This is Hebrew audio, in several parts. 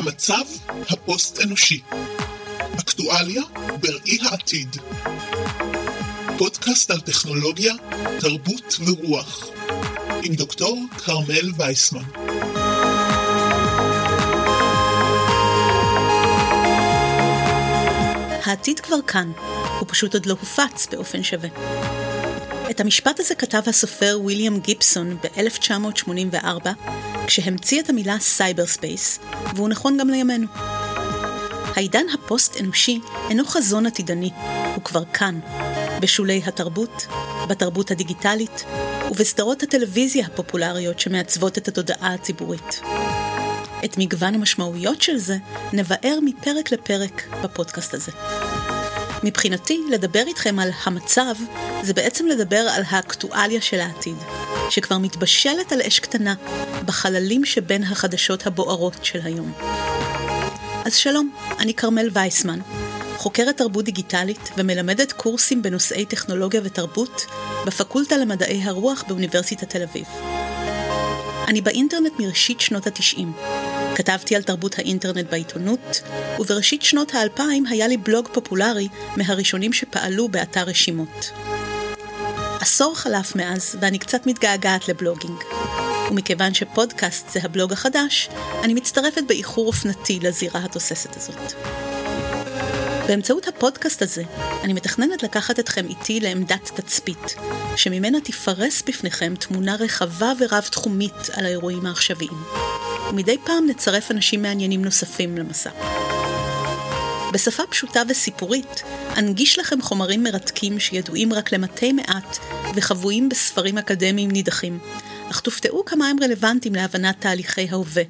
המצב הפוסט-אנושי. אקטואליה בראי העתיד. פודקאסט על טכנולוגיה, תרבות ורוח. עם דוקטור כרמל וייסמן. העתיד כבר כאן, הוא פשוט עוד לא הופץ באופן שווה. את המשפט הזה כתב הסופר ויליאם גיבסון ב-1984, כשהמציא את המילה cyberspace, והוא נכון גם לימינו. העידן הפוסט-אנושי אינו חזון עתידני, הוא כבר כאן, בשולי התרבות, בתרבות הדיגיטלית ובסדרות הטלוויזיה הפופולריות שמעצבות את התודעה הציבורית. את מגוון המשמעויות של זה נבאר מפרק לפרק בפודקאסט הזה. מבחינתי, לדבר איתכם על המצב, זה בעצם לדבר על האקטואליה של העתיד, שכבר מתבשלת על אש קטנה, בחללים שבין החדשות הבוערות של היום. אז שלום, אני כרמל וייסמן, חוקרת תרבות דיגיטלית ומלמדת קורסים בנושאי טכנולוגיה ותרבות בפקולטה למדעי הרוח באוניברסיטת תל אביב. אני באינטרנט מראשית שנות התשעים. כתבתי על תרבות האינטרנט בעיתונות, ובראשית שנות האלפיים היה לי בלוג פופולרי מהראשונים שפעלו באתר רשימות. עשור חלף מאז, ואני קצת מתגעגעת לבלוגינג. ומכיוון שפודקאסט זה הבלוג החדש, אני מצטרפת באיחור אופנתי לזירה התוססת הזאת. באמצעות הפודקאסט הזה, אני מתכננת לקחת אתכם איתי לעמדת תצפית, שממנה תפרס בפניכם תמונה רחבה ורב-תחומית על האירועים העכשוויים. ומדי פעם נצרף אנשים מעניינים נוספים למסע. בשפה פשוטה וסיפורית, אנגיש לכם חומרים מרתקים שידועים רק למתי מעט וחבויים בספרים אקדמיים נידחים, אך תופתעו כמה הם רלוונטיים להבנת תהליכי ההווה,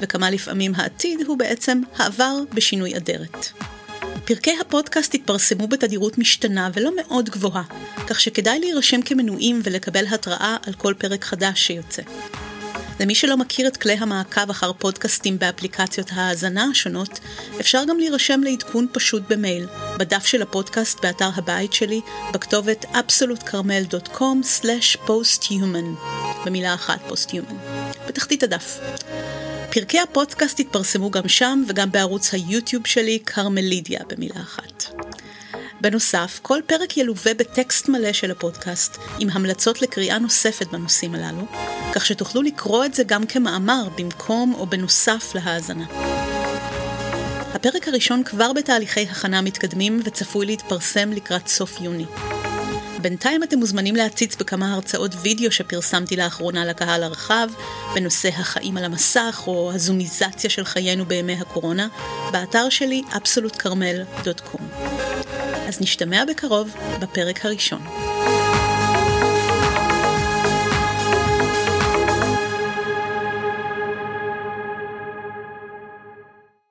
וכמה לפעמים העתיד הוא בעצם העבר בשינוי אדרת. פרקי הפודקאסט התפרסמו בתדירות משתנה ולא מאוד גבוהה, כך שכדאי להירשם כמנויים ולקבל התראה על כל פרק חדש שיוצא. למי שלא מכיר את כלי המעקב אחר פודקאסטים באפליקציות ההאזנה השונות, אפשר גם להירשם לעדכון פשוט במייל, בדף של הפודקאסט באתר הבית שלי, בכתובת absolutecarmel.com/posthuman, במילה אחת פוסט-human, בתחתית הדף. פרקי הפודקאסט התפרסמו גם שם וגם בערוץ היוטיוב שלי, כרמלידיה במילה אחת. בנוסף, כל פרק ילווה בטקסט מלא של הפודקאסט, עם המלצות לקריאה נוספת בנושאים הללו, כך שתוכלו לקרוא את זה גם כמאמר במקום או בנוסף להאזנה. הפרק הראשון כבר בתהליכי הכנה מתקדמים וצפוי להתפרסם לקראת סוף יוני. בינתיים אתם מוזמנים להציץ בכמה הרצאות וידאו שפרסמתי לאחרונה לקהל הרחב, בנושא החיים על המסך או הזומיזציה של חיינו בימי הקורונה, באתר שלי absolutecarmel.com. אז נשתמע בקרוב בפרק הראשון.